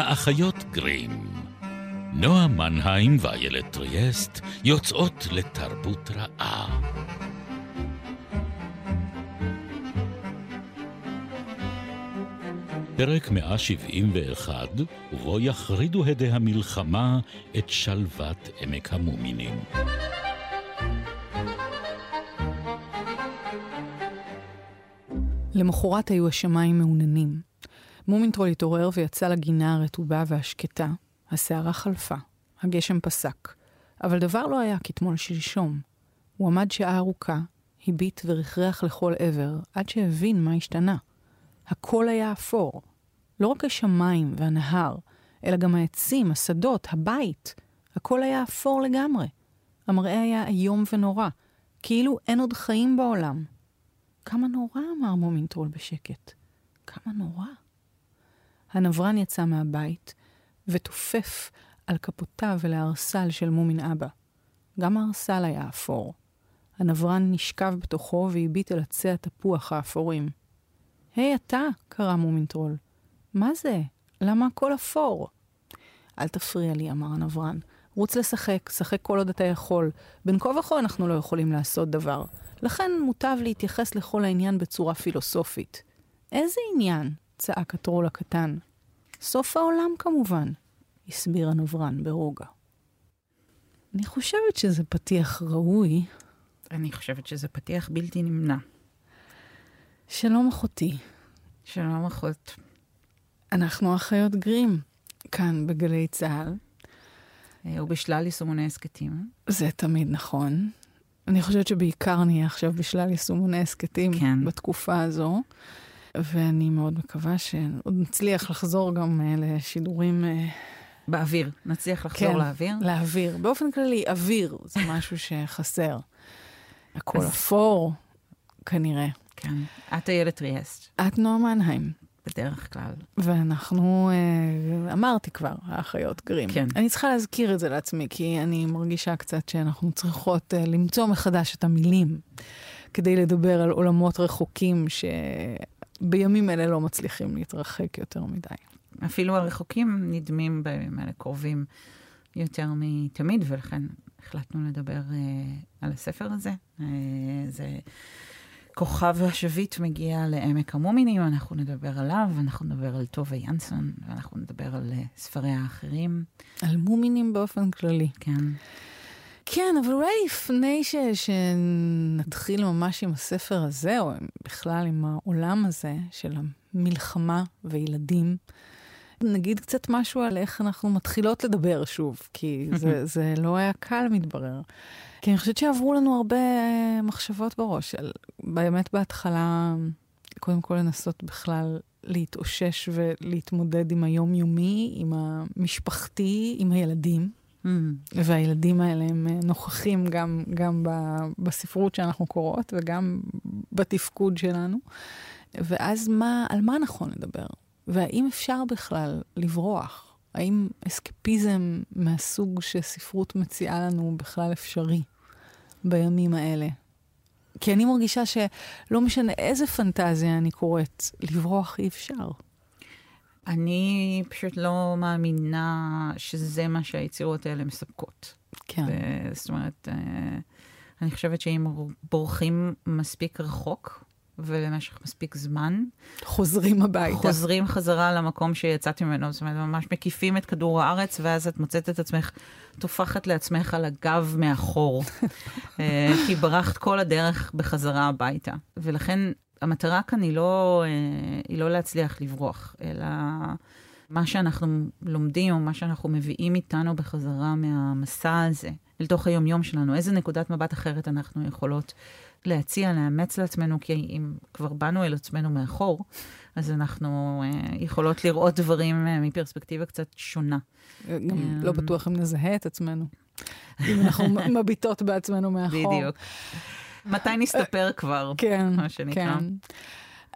האחיות גרים. נועה מנהיים ואיילת טריאסט יוצאות לתרבות רעה. פרק 171, ובו יחרידו הדי המלחמה את שלוות עמק המומינים. למחרת היו השמיים מעוננים. מומינטרול התעורר ויצא לגינה הרטובה והשקטה. הסערה חלפה, הגשם פסק, אבל דבר לא היה כתמול שלשום. הוא עמד שעה ארוכה, הביט ורכרח לכל עבר, עד שהבין מה השתנה. הכל היה אפור. לא רק השמיים והנהר, אלא גם העצים, השדות, הבית. הכל היה אפור לגמרי. המראה היה איום ונורא, כאילו אין עוד חיים בעולם. כמה נורא, אמר מומינטרול בשקט. כמה נורא. הנברן יצא מהבית וטופף על כפותיו ולערסל של מומין אבא. גם הערסל היה אפור. הנברן נשכב בתוכו והביט אל עצי התפוח האפורים. היי, hey, אתה, קרא מומינטרול. מה זה? למה הכל אפור? אל תפריע לי, אמר הנברן. רוץ לשחק, שחק כל עוד אתה יכול. בין כה וכה אנחנו לא יכולים לעשות דבר. לכן מוטב להתייחס לכל העניין בצורה פילוסופית. איזה עניין? צעק הטרול הקטן. סוף העולם כמובן, הסביר הנברן ברוגע. אני חושבת שזה פתיח ראוי. אני חושבת שזה פתיח בלתי נמנע. שלום אחותי. שלום אחות. אנחנו אחיות גרים, כאן בגלי צה"ל. אה, ובשלל יישומוני הסכתים. זה תמיד נכון. אני חושבת שבעיקר נהיה עכשיו בשלל יישומוני הסכתים כן. בתקופה הזו. ואני מאוד מקווה שעוד נצליח לחזור גם uh, לשידורים... Uh, באוויר, נצליח לחזור כן, לאוויר? לאוויר. באופן כללי, אוויר זה משהו שחסר. הכל אפור, כנראה. כן. את איילת טריאסט. את נועה מנהיים. בדרך כלל. ואנחנו, uh, אמרתי כבר, האחיות גרים. כן. אני צריכה להזכיר את זה לעצמי, כי אני מרגישה קצת שאנחנו צריכות למצוא מחדש את המילים, כדי לדבר על עולמות רחוקים ש... בימים אלה לא מצליחים להתרחק יותר מדי. אפילו הרחוקים נדמים בימים האלה קרובים יותר מתמיד, ולכן החלטנו לדבר uh, על הספר הזה. Uh, זה כוכב השביט מגיע לעמק המומינים, אנחנו נדבר עליו, אנחנו נדבר על טובה ינסון, ואנחנו נדבר על uh, ספריה האחרים. על מומינים באופן כללי. כן. כן, אבל אולי לפני ש, שנתחיל ממש עם הספר הזה, או בכלל עם העולם הזה של המלחמה וילדים, נגיד קצת משהו על איך אנחנו מתחילות לדבר שוב, כי זה, זה לא היה קל, מתברר. כי אני חושבת שעברו לנו הרבה מחשבות בראש, על באמת בהתחלה, קודם כל לנסות בכלל להתאושש ולהתמודד עם היומיומי, עם המשפחתי, עם הילדים. Mm. והילדים האלה הם אה, נוכחים גם, גם בספרות שאנחנו קוראות וגם בתפקוד שלנו. ואז מה, על מה נכון לדבר? והאם אפשר בכלל לברוח? האם אסקפיזם מהסוג שספרות מציעה לנו בכלל אפשרי בימים האלה? כי אני מרגישה שלא משנה איזה פנטזיה אני קוראת, לברוח אי אפשר. אני פשוט לא מאמינה שזה מה שהיצירות האלה מספקות. כן. זאת אומרת, אני חושבת שאם בורחים מספיק רחוק, ולמשך מספיק זמן. חוזרים הביתה. חוזרים חזרה למקום שיצאתי ממנו, זאת אומרת, ממש מקיפים את כדור הארץ, ואז את מוצאת את עצמך טופחת לעצמך על הגב מאחור, כי ברחת כל הדרך בחזרה הביתה. ולכן המטרה כאן היא לא, היא לא להצליח לברוח, אלא מה שאנחנו לומדים, או מה שאנחנו מביאים איתנו בחזרה מהמסע הזה, לתוך היומיום שלנו, איזה נקודת מבט אחרת אנחנו יכולות להציע, לאמץ לעצמנו, כי אם כבר באנו אל עצמנו מאחור, אז אנחנו uh, יכולות לראות דברים uh, מפרספקטיבה קצת שונה. גם לא בטוח אם נזהה את עצמנו, אם אנחנו מביטות בעצמנו מאחור. בדיוק. מתי נסתפר כבר, כן, מה שנקרא. כן.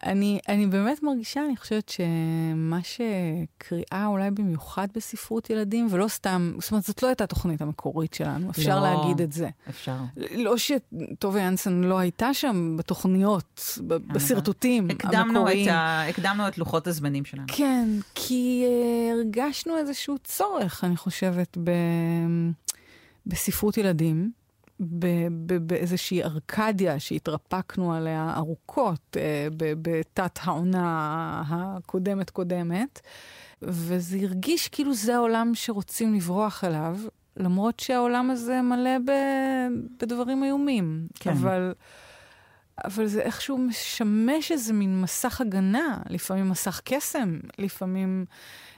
אני, אני באמת מרגישה, אני חושבת שמה שקריאה אולי במיוחד בספרות ילדים, ולא סתם, זאת אומרת, זאת לא הייתה התוכנית המקורית שלנו, אפשר לא, להגיד את זה. אפשר. לא שטובי ינסון לא הייתה שם בתוכניות, ב- בסרטוטים הקדמנו המקוריים. את, ה... הקדמנו את לוחות הזמנים שלנו. כן, כי uh, הרגשנו איזשהו צורך, אני חושבת, ב... בספרות ילדים, באיזושהי ארקדיה שהתרפקנו עליה ארוכות ב- בתת העונה הקודמת-קודמת, וזה הרגיש כאילו זה העולם שרוצים לברוח אליו, למרות שהעולם הזה מלא ב- בדברים איומים. כן. אבל... אבל זה איכשהו משמש איזה מין מסך הגנה, לפעמים מסך קסם, לפעמים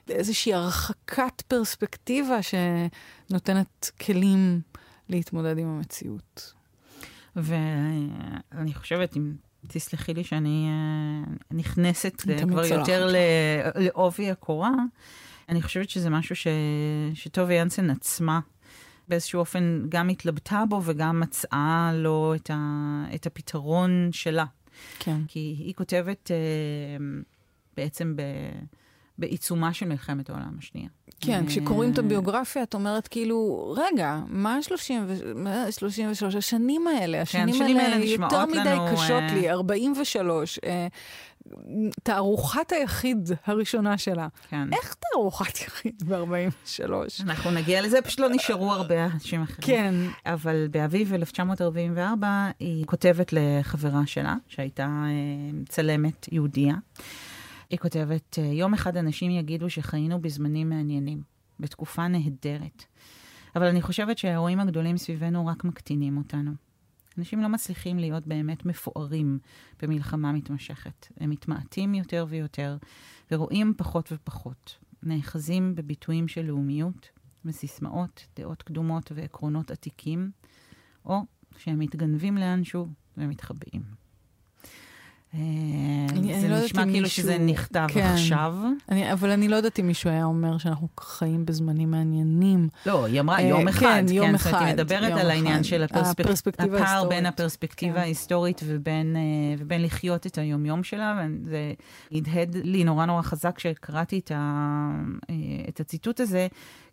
איזושהי הרחקת פרספקטיבה שנותנת כלים להתמודד עם המציאות. ואני חושבת, אם תסלחי לי שאני אה, נכנסת כבר יותר לעובי הקורה, אני חושבת שזה משהו ש... שטובי ינסן עצמה באיזשהו אופן גם התלבטה בו וגם מצאה לו את, ה... את הפתרון שלה. כן. כי היא כותבת אה, בעצם ב... בעיצומה של מלחמת העולם השנייה. כן, אה, כשקוראים את הביוגרפיה, את אומרת כאילו, רגע, מה 33 השנים האלה? השנים כן, השנים האלה יותר מדי קשות אה, לי, 43. אה, תערוכת היחיד הראשונה שלה. כן. איך תערוכת יחיד ב-43? אנחנו נגיע לזה, פשוט לא נשארו הרבה אנשים אחרים. כן. אבל באביב 1944 היא כותבת לחברה שלה, שהייתה צלמת יהודייה. היא כותבת, אה, יום אחד אנשים יגידו שחיינו בזמנים מעניינים, בתקופה נהדרת. אבל אני חושבת שהאירועים הגדולים סביבנו רק מקטינים אותנו. אנשים לא מצליחים להיות באמת מפוארים במלחמה מתמשכת. הם מתמעטים יותר ויותר, ורואים פחות ופחות. נאחזים בביטויים של לאומיות, בסיסמאות, דעות קדומות ועקרונות עתיקים, או שהם מתגנבים לאנשהו ומתחבאים. אה, אני זה לא נשמע כאילו מישהו- שזה נכתב כן. עכשיו. אני, אבל אני לא יודעת אם מישהו היה אומר שאנחנו חיים בזמנים מעניינים. לא, היא אמרה אה, יום כן, אחד. יום זאת אומרת, היא אחד, מדברת יום על העניין אחד. של הפרספק... הפרספקטיבה הפער ההיסטורית. בין הפרספקטיבה כן. ההיסטורית ובין, אה, ובין לחיות את היומיום שלה. וזה הדהד לי נורא נורא חזק כשקראתי את, ה... אה, את הציטוט הזה,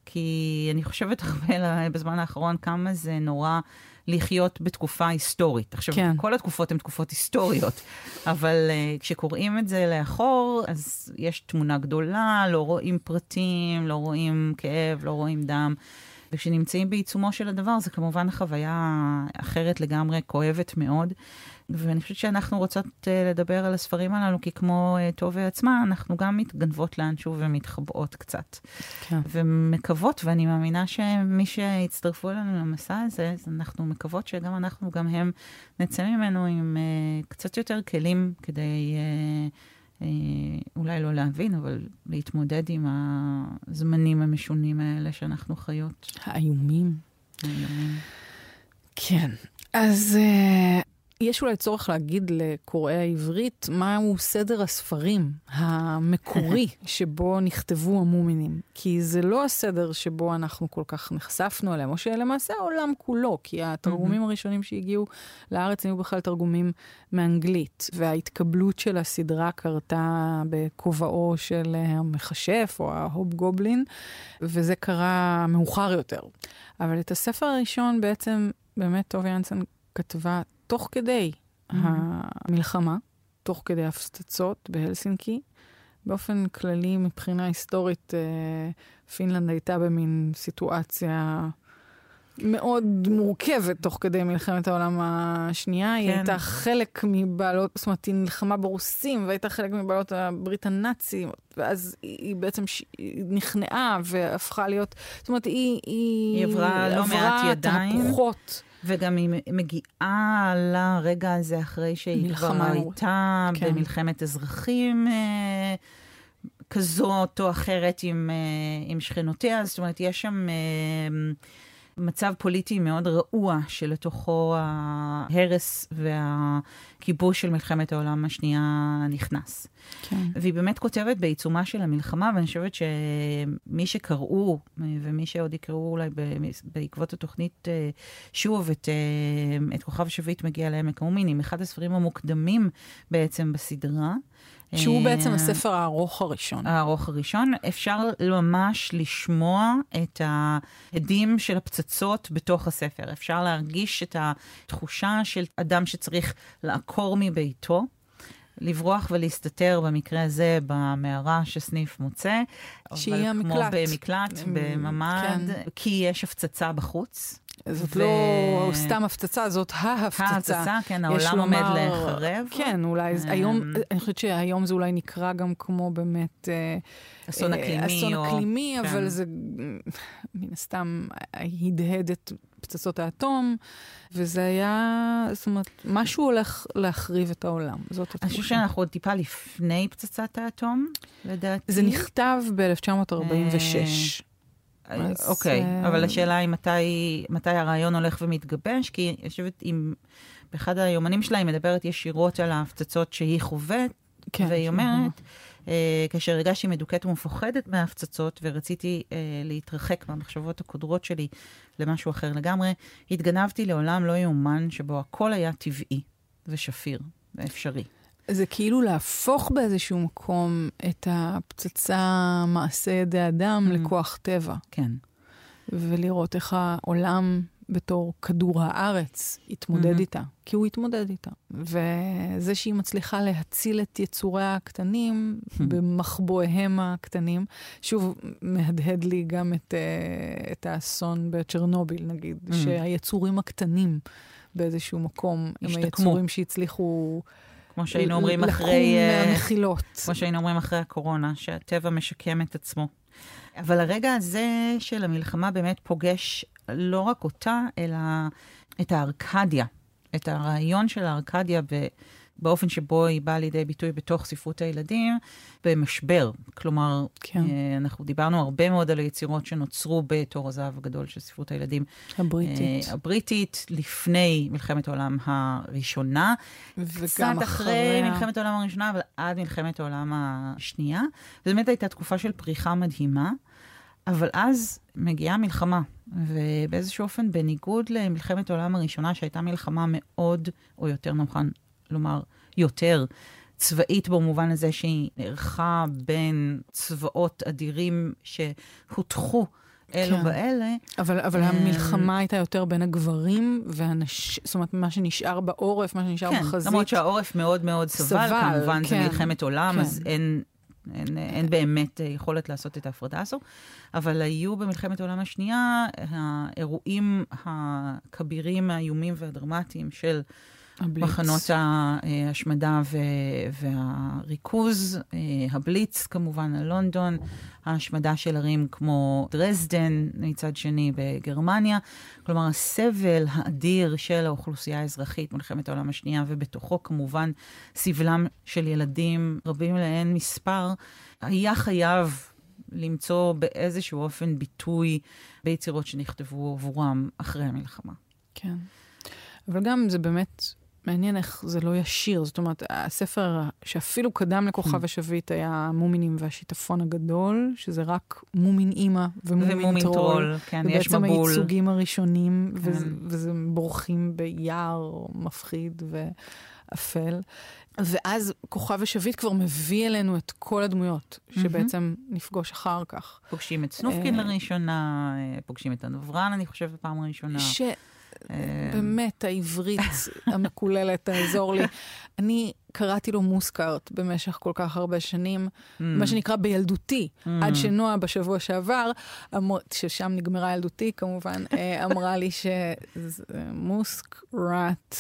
כי אני חושבת הרבה בזמן האחרון כמה זה נורא לחיות בתקופה היסטורית. עכשיו, כן. כל התקופות הן תקופות היסטוריות, אבל uh, כשקוראים את זה לאחור, אז יש תמונה גדולה, לא רואים פרטים, לא רואים כאב, לא רואים דם. וכשנמצאים בעיצומו של הדבר, זה כמובן חוויה אחרת לגמרי, כואבת מאוד. ואני חושבת שאנחנו רוצות uh, לדבר על הספרים הללו, כי כמו uh, טובי עצמה, אנחנו גם מתגנבות לאנשהו ומתחבאות קצת. כן. ומקוות, ואני מאמינה שמי שיצטרפו אלינו למסע הזה, אז אנחנו מקוות שגם אנחנו, גם הם, נצא ממנו עם uh, קצת יותר כלים כדי uh, אולי לא להבין, אבל להתמודד עם הזמנים המשונים האלה שאנחנו חיות. האיומים. הימים. כן. אז יש אולי צורך להגיד לקוראי העברית מהו סדר הספרים המקורי שבו נכתבו המומינים. כי זה לא הסדר שבו אנחנו כל כך נחשפנו אליהם, או שלמעשה העולם כולו, כי התרגומים הראשונים שהגיעו לארץ היו בכלל תרגומים מאנגלית, וההתקבלות של הסדרה קרתה בכובעו של המכשף או ההופ גובלין, וזה קרה מאוחר יותר. אבל את הספר הראשון בעצם באמת טובי ינסון כתבה תוך כדי Mhm. המלחמה, תוך כדי הפצצות בהלסינקי. באופן כללי, מבחינה היסטורית, אה, פינלנד הייתה במין סיטואציה מאוד מורכבת תוך כדי מלחמת העולם השנייה. היא כן. הייתה חלק מבעלות, זאת אומרת, היא נלחמה ברוסים והייתה חלק מבעלות הברית הנאצים, ואז היא היא בעצם ש... היא נכנעה והפכה להיות, זאת אומרת, היא, היא, היא עברה לא מעט ידיים. תהפוכות. וגם היא מגיעה לרגע הזה אחרי שהיא כבר. הייתה כן. במלחמת אזרחים אה, כזאת או אחרת עם, אה, עם שכנותיה, זאת אומרת, יש שם אה, מצב פוליטי מאוד רעוע שלתוכו ההרס והכיבוש של מלחמת העולם השנייה נכנס. כן. והיא באמת כותבת בעיצומה של המלחמה, ואני חושבת שמי שקראו, ומי שעוד יקראו אולי בעקבות התוכנית אה, שוב את, אה, את כוכב שביט מגיע לעמק המומינים, אחד הספרים המוקדמים בעצם בסדרה. שהוא בעצם הספר הארוך הראשון. הארוך הראשון. אפשר ממש לשמוע את ההדים של הפצצות בתוך הספר. אפשר להרגיש את התחושה של אדם שצריך לעקור מביתו. לברוח ולהסתתר, במקרה הזה, במערה שסניף מוצא. שהיא המקלט. כמו במקלט, בממ"ד, כן. כי יש הפצצה בחוץ. זאת ו... לא סתם הפצצה, זאת ההפצצה. ההפצצה, כן, העולם עומד להיחרב. כן, אולי, um... היום, אני חושבת שהיום זה אולי נקרא גם כמו באמת... אה, אסון אקלימי. אסון אקלימי, או... אבל כן. זה מן הסתם הדהד את פצצות האטום, וזה היה, זאת אומרת, משהו הולך להחריב את העולם, זאת התחושה. אני חושבת שאנחנו עוד טיפה לפני פצצת האטום, לדעתי. זה נכתב ב-1946. אוקיי, אה, אבל השאלה היא מתי, מתי הרעיון הולך ומתגבש, כי אני חושבת, אם באחד היומנים שלה היא מדברת ישירות על ההפצצות שהיא חווית, כן, והיא אומרת, אה, כאשר הרגשתי מדוכאת ומפוחדת מההפצצות, ורציתי אה, להתרחק מהמחשבות הקודרות שלי למשהו אחר לגמרי, התגנבתי לעולם לא יאומן שבו הכל היה טבעי ושפיר ואפשרי. זה כאילו להפוך באיזשהו מקום את הפצצה מעשה ידי אדם mm. לכוח טבע. כן. ולראות איך העולם בתור כדור הארץ התמודד mm-hmm. איתה, כי הוא התמודד איתה. וזה שהיא מצליחה להציל את יצוריה הקטנים mm-hmm. במחבואיהם הקטנים, שוב, מהדהד לי גם את, uh, את האסון בצ'רנוביל, נגיד, mm-hmm. שהיצורים הקטנים באיזשהו מקום, הם היצורים שהצליחו... כמו שהיינו אומרים אחרי... לקום מהמחילות. כמו שהיינו אומרים אחרי הקורונה, שהטבע משקם את עצמו. אבל הרגע הזה של המלחמה באמת פוגש לא רק אותה, אלא את הארקדיה, את הרעיון של הארקדיה באופן שבו היא באה לידי ביטוי בתוך ספרות הילדים, במשבר. כלומר, כן. אה, אנחנו דיברנו הרבה מאוד על היצירות שנוצרו בתור הזהב הגדול של ספרות הילדים. הבריטית. אה, הבריטית, לפני מלחמת העולם הראשונה. וגם קצת אחרי אחרי מלחמת העולם הראשונה, אבל עד מלחמת העולם השנייה. זו באמת הייתה תקופה של פריחה מדהימה. אבל אז מגיעה מלחמה, ובאיזשהו אופן, בניגוד למלחמת העולם הראשונה, שהייתה מלחמה מאוד, או יותר נכון לומר, יותר צבאית במובן הזה שהיא נערכה בין צבאות אדירים שהוטחו אלו כן. באלה. אבל, אבל המלחמה הייתה יותר בין הגברים והנש... זאת אומרת, מה שנשאר בעורף, מה שנשאר כן, בחזית. כן, למרות שהעורף מאוד מאוד סבל, סבל כמובן, כן. זה מלחמת עולם, כן. אז אין, אין, אין באמת יכולת לעשות את ההפרדה הזו. אבל היו במלחמת העולם השנייה האירועים הכבירים, האיומים והדרמטיים של הבליץ. מחנות ההשמדה והריכוז, אה, הבליץ כמובן על לונדון, ההשמדה של ערים כמו דרזדן מצד שני בגרמניה. כלומר, הסבל האדיר של האוכלוסייה האזרחית במלחמת העולם השנייה, ובתוכו כמובן סבלם של ילדים רבים לאין מספר, היה חייב למצוא באיזשהו אופן ביטוי ביצירות שנכתבו עבורם אחרי המלחמה. כן. אבל גם זה באמת מעניין איך זה לא ישיר. זאת אומרת, הספר שאפילו קדם לכוכב mm. השביט היה מומינים והשיטפון הגדול, שזה רק מומין אימא ומומין, ומומין טרול. טרול. כן, יש מבול. ובעצם הייצוגים הראשונים, כן. וזה, בורחים ביער מפחיד ואפל. ואז כוכב השביט כבר מביא אלינו את כל הדמויות, שבעצם mm-hmm. נפגוש אחר כך. פוגשים את סנופקין אה, לראשונה, אה, פוגשים את הנברן, אני חושבת, בפעם הראשונה. ש... באמת, העברית המקוללת תעזור לי. אני קראתי לו מוסקארט במשך כל כך הרבה שנים, mm. מה שנקרא בילדותי, mm. עד שנועה בשבוע שעבר, אמר, ששם נגמרה ילדותי כמובן, אה, אמרה לי שמוסקראט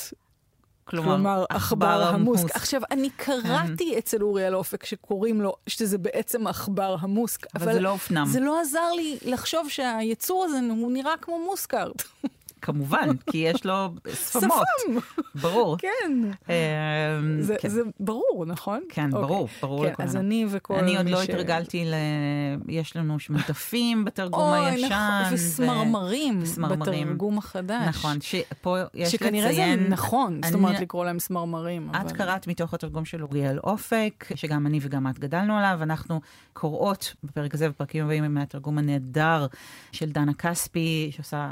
כלומר, כלומר עכבר המוסק. עכשיו, אני קראתי אצל אוריאל אופק שקוראים לו, שזה בעצם עכבר המוסק. אבל, אבל זה לא הופנם. זה לא עזר לי לחשוב שהיצור הזה, הוא נראה כמו מוסקארט. כמובן, כי יש לו שפמות. שפם. ברור. כן. זה, כן. זה ברור, נכון? כן, אוקיי. ברור, ברור כן, לכולנו. אז אני וכל אני עוד מי לא ש- התרגלתי ל... יש לנו שמטפים בתרגום אוי, הישן. נכון, ו- וסמרמרים וסמרמרים. בתרגום החדש. נכון, שפה יש שכנראה לציין... זה נכון, זאת אומרת לקרוא להם סמרמרים. את אבל- קראת מתוך התרגום של אוריאל אופק, שגם אני וגם את גדלנו עליו. אנחנו קוראות בפרק הזה, בפרקים הבאים, מהתרגום הנהדר של דנה כספי, שעושה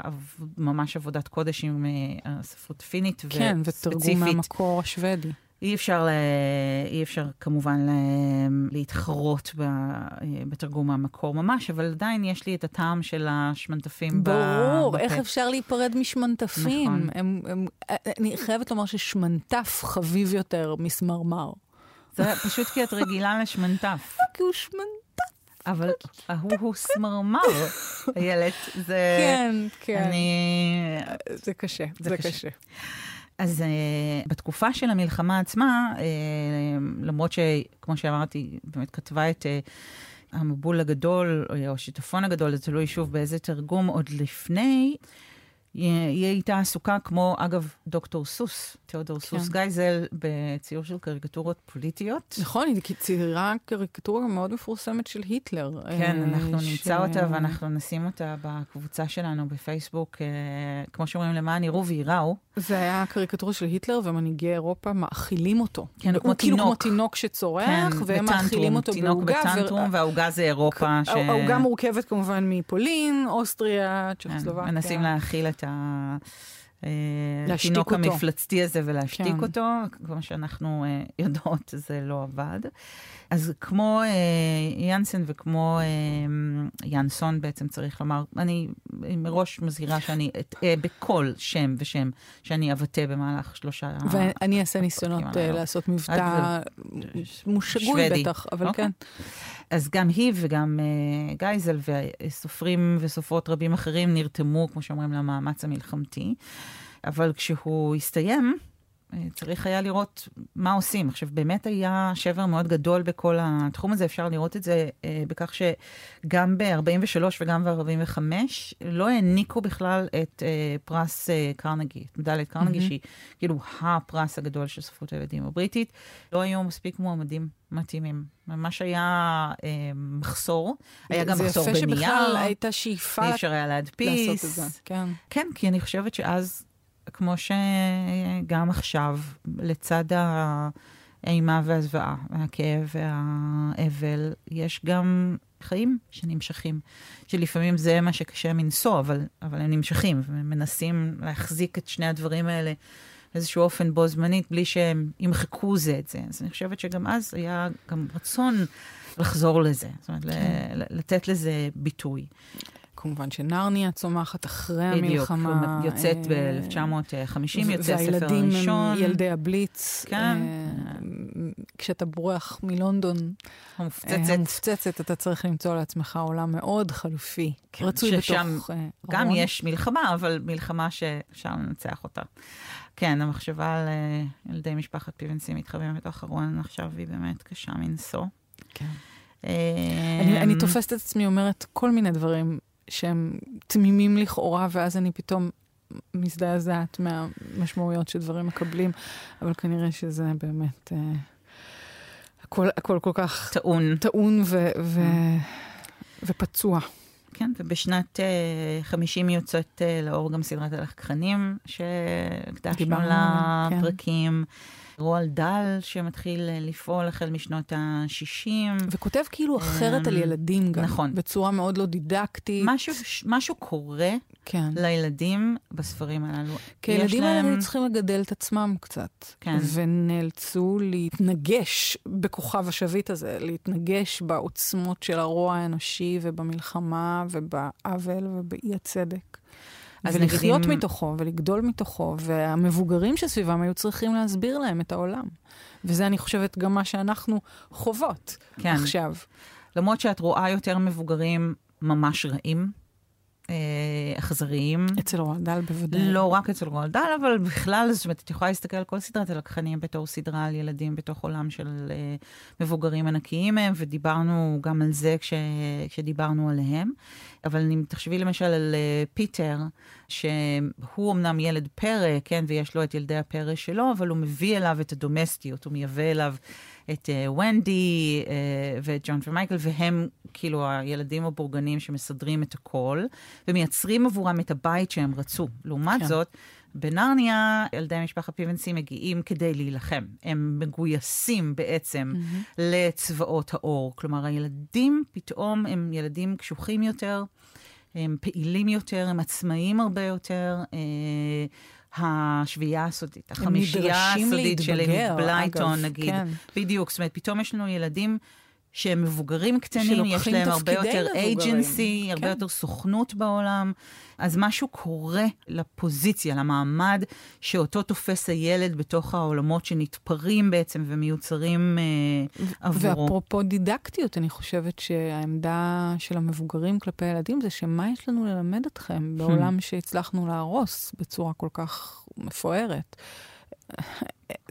ממש עבודת קודש עם אה, הספרות פינית, כן, ותרגום וספציפית. מהמקור השוודי. אי אפשר, ל... אי אפשר כמובן ל... להתחרות ב... בתרגום מהמקור ממש, אבל עדיין יש לי את הטעם של השמנטפים ב... ברור. איך אפשר להיפרד משמנטפים? נכון. הם, הם, אני חייבת לומר ששמנטף חביב יותר מסמרמר. זה פשוט כי את רגילה לשמנטף. כי הוא שמנטף. אבל ההוא הוא סמרמר, איילת. זה... כן, כן. אני... זה קשה, זה זה קשה. קשה. אז uh, בתקופה של המלחמה עצמה, uh, למרות שכמו שאמרתי, באמת כתבה את uh, המבול הגדול, או או השיטפון הגדול, זה תלוי שוב באיזה תרגום, עוד לפני, היא הייתה עסוקה כמו, אגב, דוקטור סוס, תיאודור כן. סוס גייזל, בציור של קריקטורות פוליטיות. נכון, היא ציירה קריקטורה מאוד מפורסמת של היטלר. כן, אה, אנחנו ש- נמצא אותה ואנחנו נשים אותה בקבוצה שלנו בפייסבוק, אה, כמו שאומרים, למען יראו וייראו. זה היה קריקטורה של היטלר, ומנהיגי אירופה מאכילים אותו. כן, הוא כמו כאילו כמו תינוק. תינוק שצורח, כן, והם מאכילים אותו תינוק בעוגה. ו- בטנטרום, והעוגה זה אירופה. ש... העוגה מורכבת כמובן מפולין, אוסטריה, כן, צ'כוסלובקיה. מנסים להאכיל את ה... אה, להשתיק התינוק אותו. המפלצתי הזה ולהשתיק כן. אותו, כמו שאנחנו אה, יודעות, זה לא עבד. אז כמו אה, יאנסן וכמו אה, יאנסון בעצם צריך לומר, אני מראש מזהירה שאני אטעה בכל שם ושם שאני אבטא במהלך שלושה... ואני אעשה ניסיונות אה. לעשות מבטא מושגוי. בטח, אבל אוקיי. כן. אז גם היא וגם uh, גייזל וסופרים וסופרות רבים אחרים נרתמו, כמו שאומרים, למאמץ המלחמתי. אבל כשהוא הסתיים, צריך היה לראות מה עושים. עכשיו, באמת היה שבר מאוד גדול בכל התחום הזה, אפשר לראות את זה אה, בכך שגם ב-43 וגם ב-45 לא העניקו בכלל את אה, פרס אה, קרנגי, את מדליית קרנגי, מהמם. שהיא כאילו הפרס הגדול של ספרות הילדים הבריטית. לא היו מספיק מועמדים מתאימים. ממש היה אה, מחסור. היה גם מחסור זה יפה בנייר. שבכלל הייתה שאיפה אי אפשר היה להדפיס. לעשות את זה. כן. כן, כי אני חושבת שאז, כמו שגם עכשיו, לצד האימה והזוועה, והכאב והאבל, יש גם חיים שנמשכים, שלפעמים זה מה שקשה מנשוא, אבל, אבל הם נמשכים, ומנסים להחזיק את שני הדברים האלה באיזשהו אופן בו זמנית, בלי שהם ימחקו זה את זה. אז אני חושבת שגם אז היה גם רצון לחזור לזה, זאת אומרת, כן. לתת לזה ביטוי. כמובן שנרניה צומחת אחרי בדיוק, המלחמה. יוצאת אה, ב-1950, יוצא הספר והילדים הראשון. הם ילדי הבליץ. כן. אה, כשאתה בורח מלונדון אה, המופצצת. המופצצת, אתה צריך למצוא לעצמך עולם מאוד חלופי. כן, רצוי ששם בתוך אה, גם ארון. יש מלחמה, אבל מלחמה שאפשר לנצח אותה. כן, המחשבה על ילדי משפחת פיבנסי מתחבאים בתוך ארון עכשיו היא באמת קשה מנשוא. כן. אה, אני, אני תופסת את עצמי אומרת כל מיני דברים שהם תמימים לכאורה, ואז אני פתאום מזדעזעת מהמשמעויות שדברים מקבלים, אבל כנראה שזה באמת... אה, הכל, הכל כל כך טעון. טעון ו, ו, ופצוע. כן, ובשנת uh, 50 יוצאת uh, לאור גם סדרת הלחכנים, שהקדשנו לה עליה, כן. פרקים. רועל דל, שמתחיל אה, לפעול החל משנות ה-60. וכותב כאילו אחרת על אמ, ילדים גם. נכון. בצורה מאוד לא דידקטית. משהו, משהו קורה כן. לילדים בספרים הללו. כי הילדים האלה להם- צריכים לגדל את עצמם קצת. כן. ונאלצו להתנגש בכוכב השביט הזה, להתנגש בעוצמות של הרוע האנושי ובמלחמה ובעוול ובאי הצדק. אז ולחיות נגיד אם- מתוכו ולגדול מתוכו, והמבוגרים שסביבם היו צריכים להסביר להם את העולם. וזה, אני חושבת, גם מה שאנחנו חוות כן. עכשיו. למרות שאת רואה יותר מבוגרים ממש רעים, אכזריים. אצל רועל דל בוודאי. לא רק אצל רועל דל, אבל בכלל, זאת אומרת, את יכולה להסתכל על כל סדרת הלקחנים בתור סדרה על ילדים בתוך עולם של uh, מבוגרים ענקיים מהם, ודיברנו גם על זה כש, כשדיברנו עליהם. אבל אם תחשבי למשל על uh, פיטר, שהוא אמנם ילד פרא, כן, ויש לו את ילדי הפרא שלו, אבל הוא מביא אליו את הדומסטיות, הוא מייבא אליו את ונדי uh, ואת ג'ון ומייקל, והם כאילו הילדים הבורגנים שמסדרים את הכל, ומייצרים עבורם את הבית שהם רצו. לעומת כן. זאת, בנרניה, ילדי משפחת פיבנסי מגיעים כדי להילחם. הם מגויסים בעצם mm-hmm. לצבאות האור. כלומר, הילדים פתאום הם ילדים קשוחים יותר, הם פעילים יותר, הם עצמאיים הרבה יותר. אה, השביעייה הסודית, החמישייה הסודית של בלייטון, נגיד. כן. בדיוק, זאת אומרת, פתאום יש לנו ילדים שהם מבוגרים קטנים, יש להם הרבה יותר אייג'נסי, הרבה כן. יותר סוכנות בעולם. אז משהו קורה לפוזיציה, למעמד שאותו תופס הילד בתוך העולמות שנתפרים בעצם ומיוצרים אה, עבורו. ואפרופו דידקטיות, אני חושבת שהעמדה של המבוגרים כלפי הילדים זה שמה יש לנו ללמד אתכם בעולם שהצלחנו להרוס בצורה כל כך מפוארת.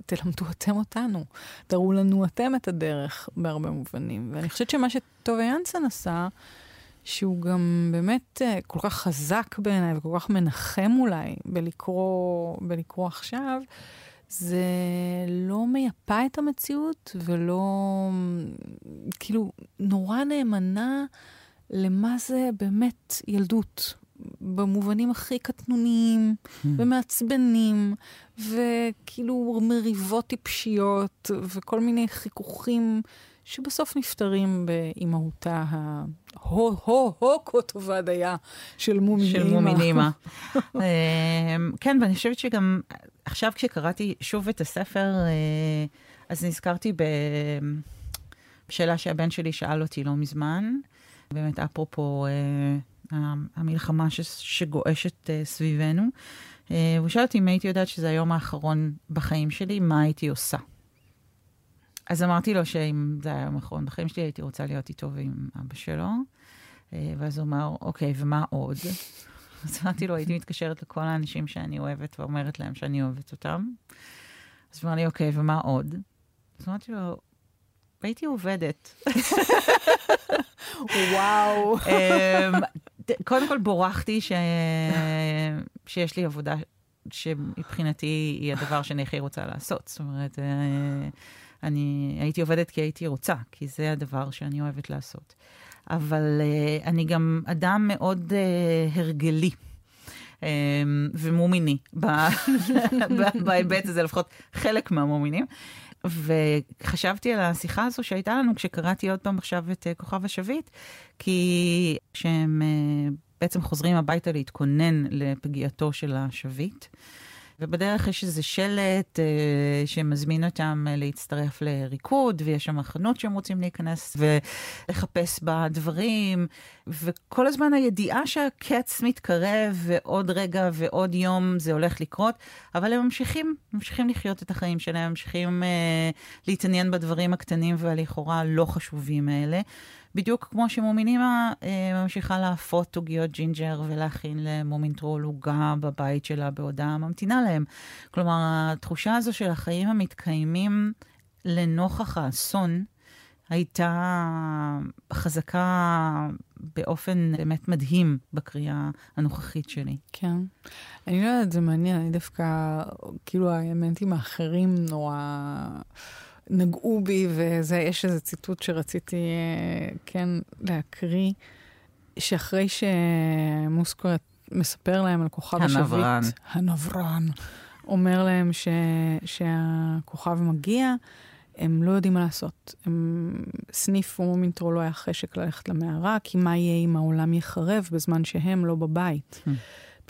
תלמדו אתם אותנו, תראו לנו אתם את הדרך בהרבה מובנים. ואני חושבת שמה שטובה יאנסן עשה, שהוא גם באמת uh, כל כך חזק בעיניי וכל כך מנחם אולי בלקרוא, בלקרוא עכשיו, זה לא מייפה את המציאות ולא, כאילו, נורא נאמנה למה זה באמת ילדות. במובנים הכי קטנוניים mm. ומעצבנים, וכאילו מריבות טיפשיות, וכל מיני חיכוכים שבסוף נפתרים באימהותה הו-הו-הו כה טובה דייה של מומי של מומי נימה. אמ, כן, ואני חושבת שגם עכשיו כשקראתי שוב את הספר, אה, אז נזכרתי בשאלה שהבן שלי שאל אותי לא מזמן, באמת אפרופו אה, המלחמה שגועשת אה, סביבנו. הוא שאל אותי אם הייתי יודעת שזה היום האחרון בחיים שלי, מה הייתי עושה. אז אמרתי לו שאם זה היה היום האחרון בחיים שלי, הייתי רוצה להיות איתו ועם אבא שלו. אה, ואז הוא אמר, אוקיי, ומה עוד? אז אמרתי לו, הייתי מתקשרת לכל האנשים שאני אוהבת ואומרת להם שאני אוהבת אותם. אז הוא אמר לי, אוקיי, ומה עוד? אז אמרתי לו, הייתי עובדת. וואו. קודם כל בורחתי ש... שיש לי עבודה שמבחינתי היא הדבר שאני הכי רוצה לעשות. זאת אומרת, אה, אני הייתי עובדת כי הייתי רוצה, כי זה הדבר שאני אוהבת לעשות. אבל uh, אני גם אדם מאוד uh, הרגלי. ומומיני, בהיבט הזה, לפחות חלק מהמומינים. וחשבתי על השיחה הזו שהייתה לנו כשקראתי עוד פעם עכשיו את uh, כוכב השביט, כי כשהם uh, בעצם חוזרים הביתה להתכונן לפגיעתו של השביט, ובדרך יש איזה שלט אה, שמזמין אותם אה, להצטרף לריקוד, ויש שם חנות שהם רוצים להיכנס ולחפש בה דברים, וכל הזמן הידיעה שהקץ מתקרב, ועוד רגע ועוד יום זה הולך לקרות, אבל הם ממשיכים, ממשיכים לחיות את החיים שלהם, ממשיכים אה, להתעניין בדברים הקטנים והלכאורה לא חשובים האלה. בדיוק כמו שמומין אימא אה, ממשיכה לאפות עוגיות ג'ינג'ר ולהכין למומינטרול עוגה בבית שלה בעודה ממתינה להם. כלומר, התחושה הזו של החיים המתקיימים לנוכח האסון, הייתה חזקה באופן באמת מדהים בקריאה הנוכחית שלי. כן. אני לא יודעת, זה מעניין, אני דווקא, כאילו האלמנטים האחרים נורא... נגעו בי, ויש איזה ציטוט שרציתי אה, כן להקריא, שאחרי שמוסקוט מספר להם על כוכב השביט, הנברן, הנברן, אומר להם ש, שהכוכב מגיע, הם לא יודעים מה לעשות. הם, סניף ומומינטרו לא היה חשק ללכת למערה, כי מה יהיה אם העולם יחרב בזמן שהם לא בבית.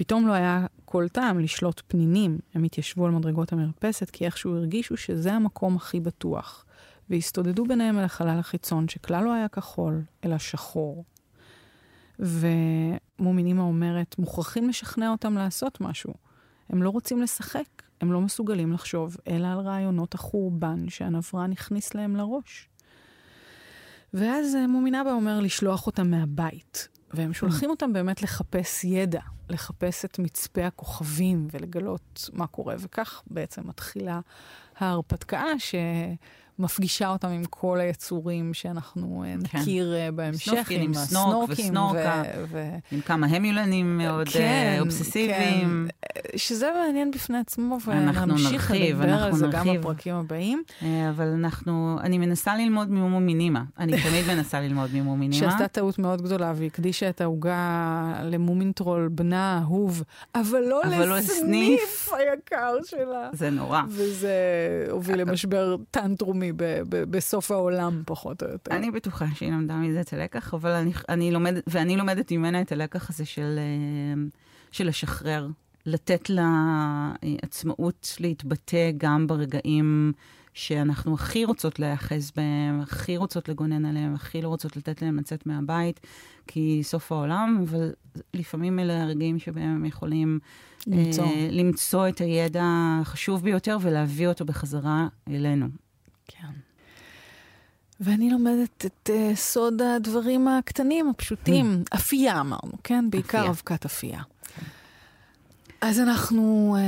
פתאום לא היה כל טעם לשלוט פנינים. הם התיישבו על מדרגות המרפסת, כי איכשהו הרגישו שזה המקום הכי בטוח. והסתודדו ביניהם אל החלל החיצון, שכלל לא היה כחול, אלא שחור. ומומינימה אומרת, מוכרחים לשכנע אותם לעשות משהו. הם לא רוצים לשחק, הם לא מסוגלים לחשוב אלא על רעיונות החורבן שהנברן הכניס להם לראש. ואז מומינבה אומר לשלוח אותם מהבית, והם שולחים אותם באמת לחפש ידע, לחפש את מצפה הכוכבים ולגלות מה קורה, וכך בעצם מתחילה ההרפתקה ש... מפגישה אותם עם כל היצורים שאנחנו אה, כן. נכיר כן. בהמשך, סנופקים, עם הסנוק וסנוקה, ו... ו... עם כמה המולנים מאוד אה, כן, אובססיביים. כן, שזה מעניין בפני עצמו, ונמשיך לדבר על זה גם בפרקים הבאים. אבל אנחנו, אני מנסה ללמוד ממומו מינימה. אני תמיד מנסה ללמוד ממומו מינימה. שעשתה טעות מאוד גדולה והקדישה את העוגה למומינטרול, בנה האהוב, אבל לא אבל לא לסניף היקר שלה. זה נורא. וזה הוביל למשבר טנטרומי בסוף העולם, פחות או יותר. אני בטוחה שהיא למדה מזה את הלקח, אבל אני, אני לומדת, ואני לומדת ממנה את הלקח הזה של, אה, של לשחרר, לתת לה עצמאות להתבטא גם ברגעים שאנחנו הכי רוצות להיאחז בהם, הכי רוצות לגונן עליהם, הכי לא רוצות לתת להם לצאת מהבית, כי סוף העולם, אבל לפעמים אלה הרגעים שבהם הם יכולים למצוא. אה, למצוא את הידע החשוב ביותר ולהביא אותו בחזרה אלינו. כן. ואני לומדת את uh, סוד הדברים הקטנים, הפשוטים. Mm. אפייה אמרנו, כן? בעיקר אבקת אפייה. כן. אז אנחנו uh,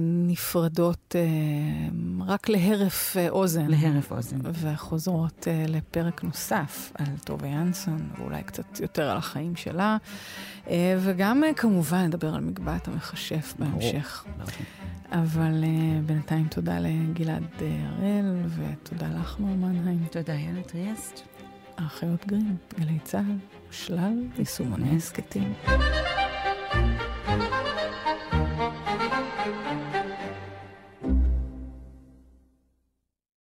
נפרדות uh, רק להרף uh, אוזן. להרף אוזן. וחוזרות uh, לפרק נוסף על טובה ינסון, ואולי קצת יותר על החיים שלה. Uh, וגם uh, כמובן נדבר על מגבעת המכשף בהמשך. ברור. אבל uh, בינתיים תודה לגלעד uh, הראל, ותודה לך, מר מנהיים. תודה, יאללה טריאסט. האחיות גרים, גלי צה"ל, שלל יישומוני הסכתים.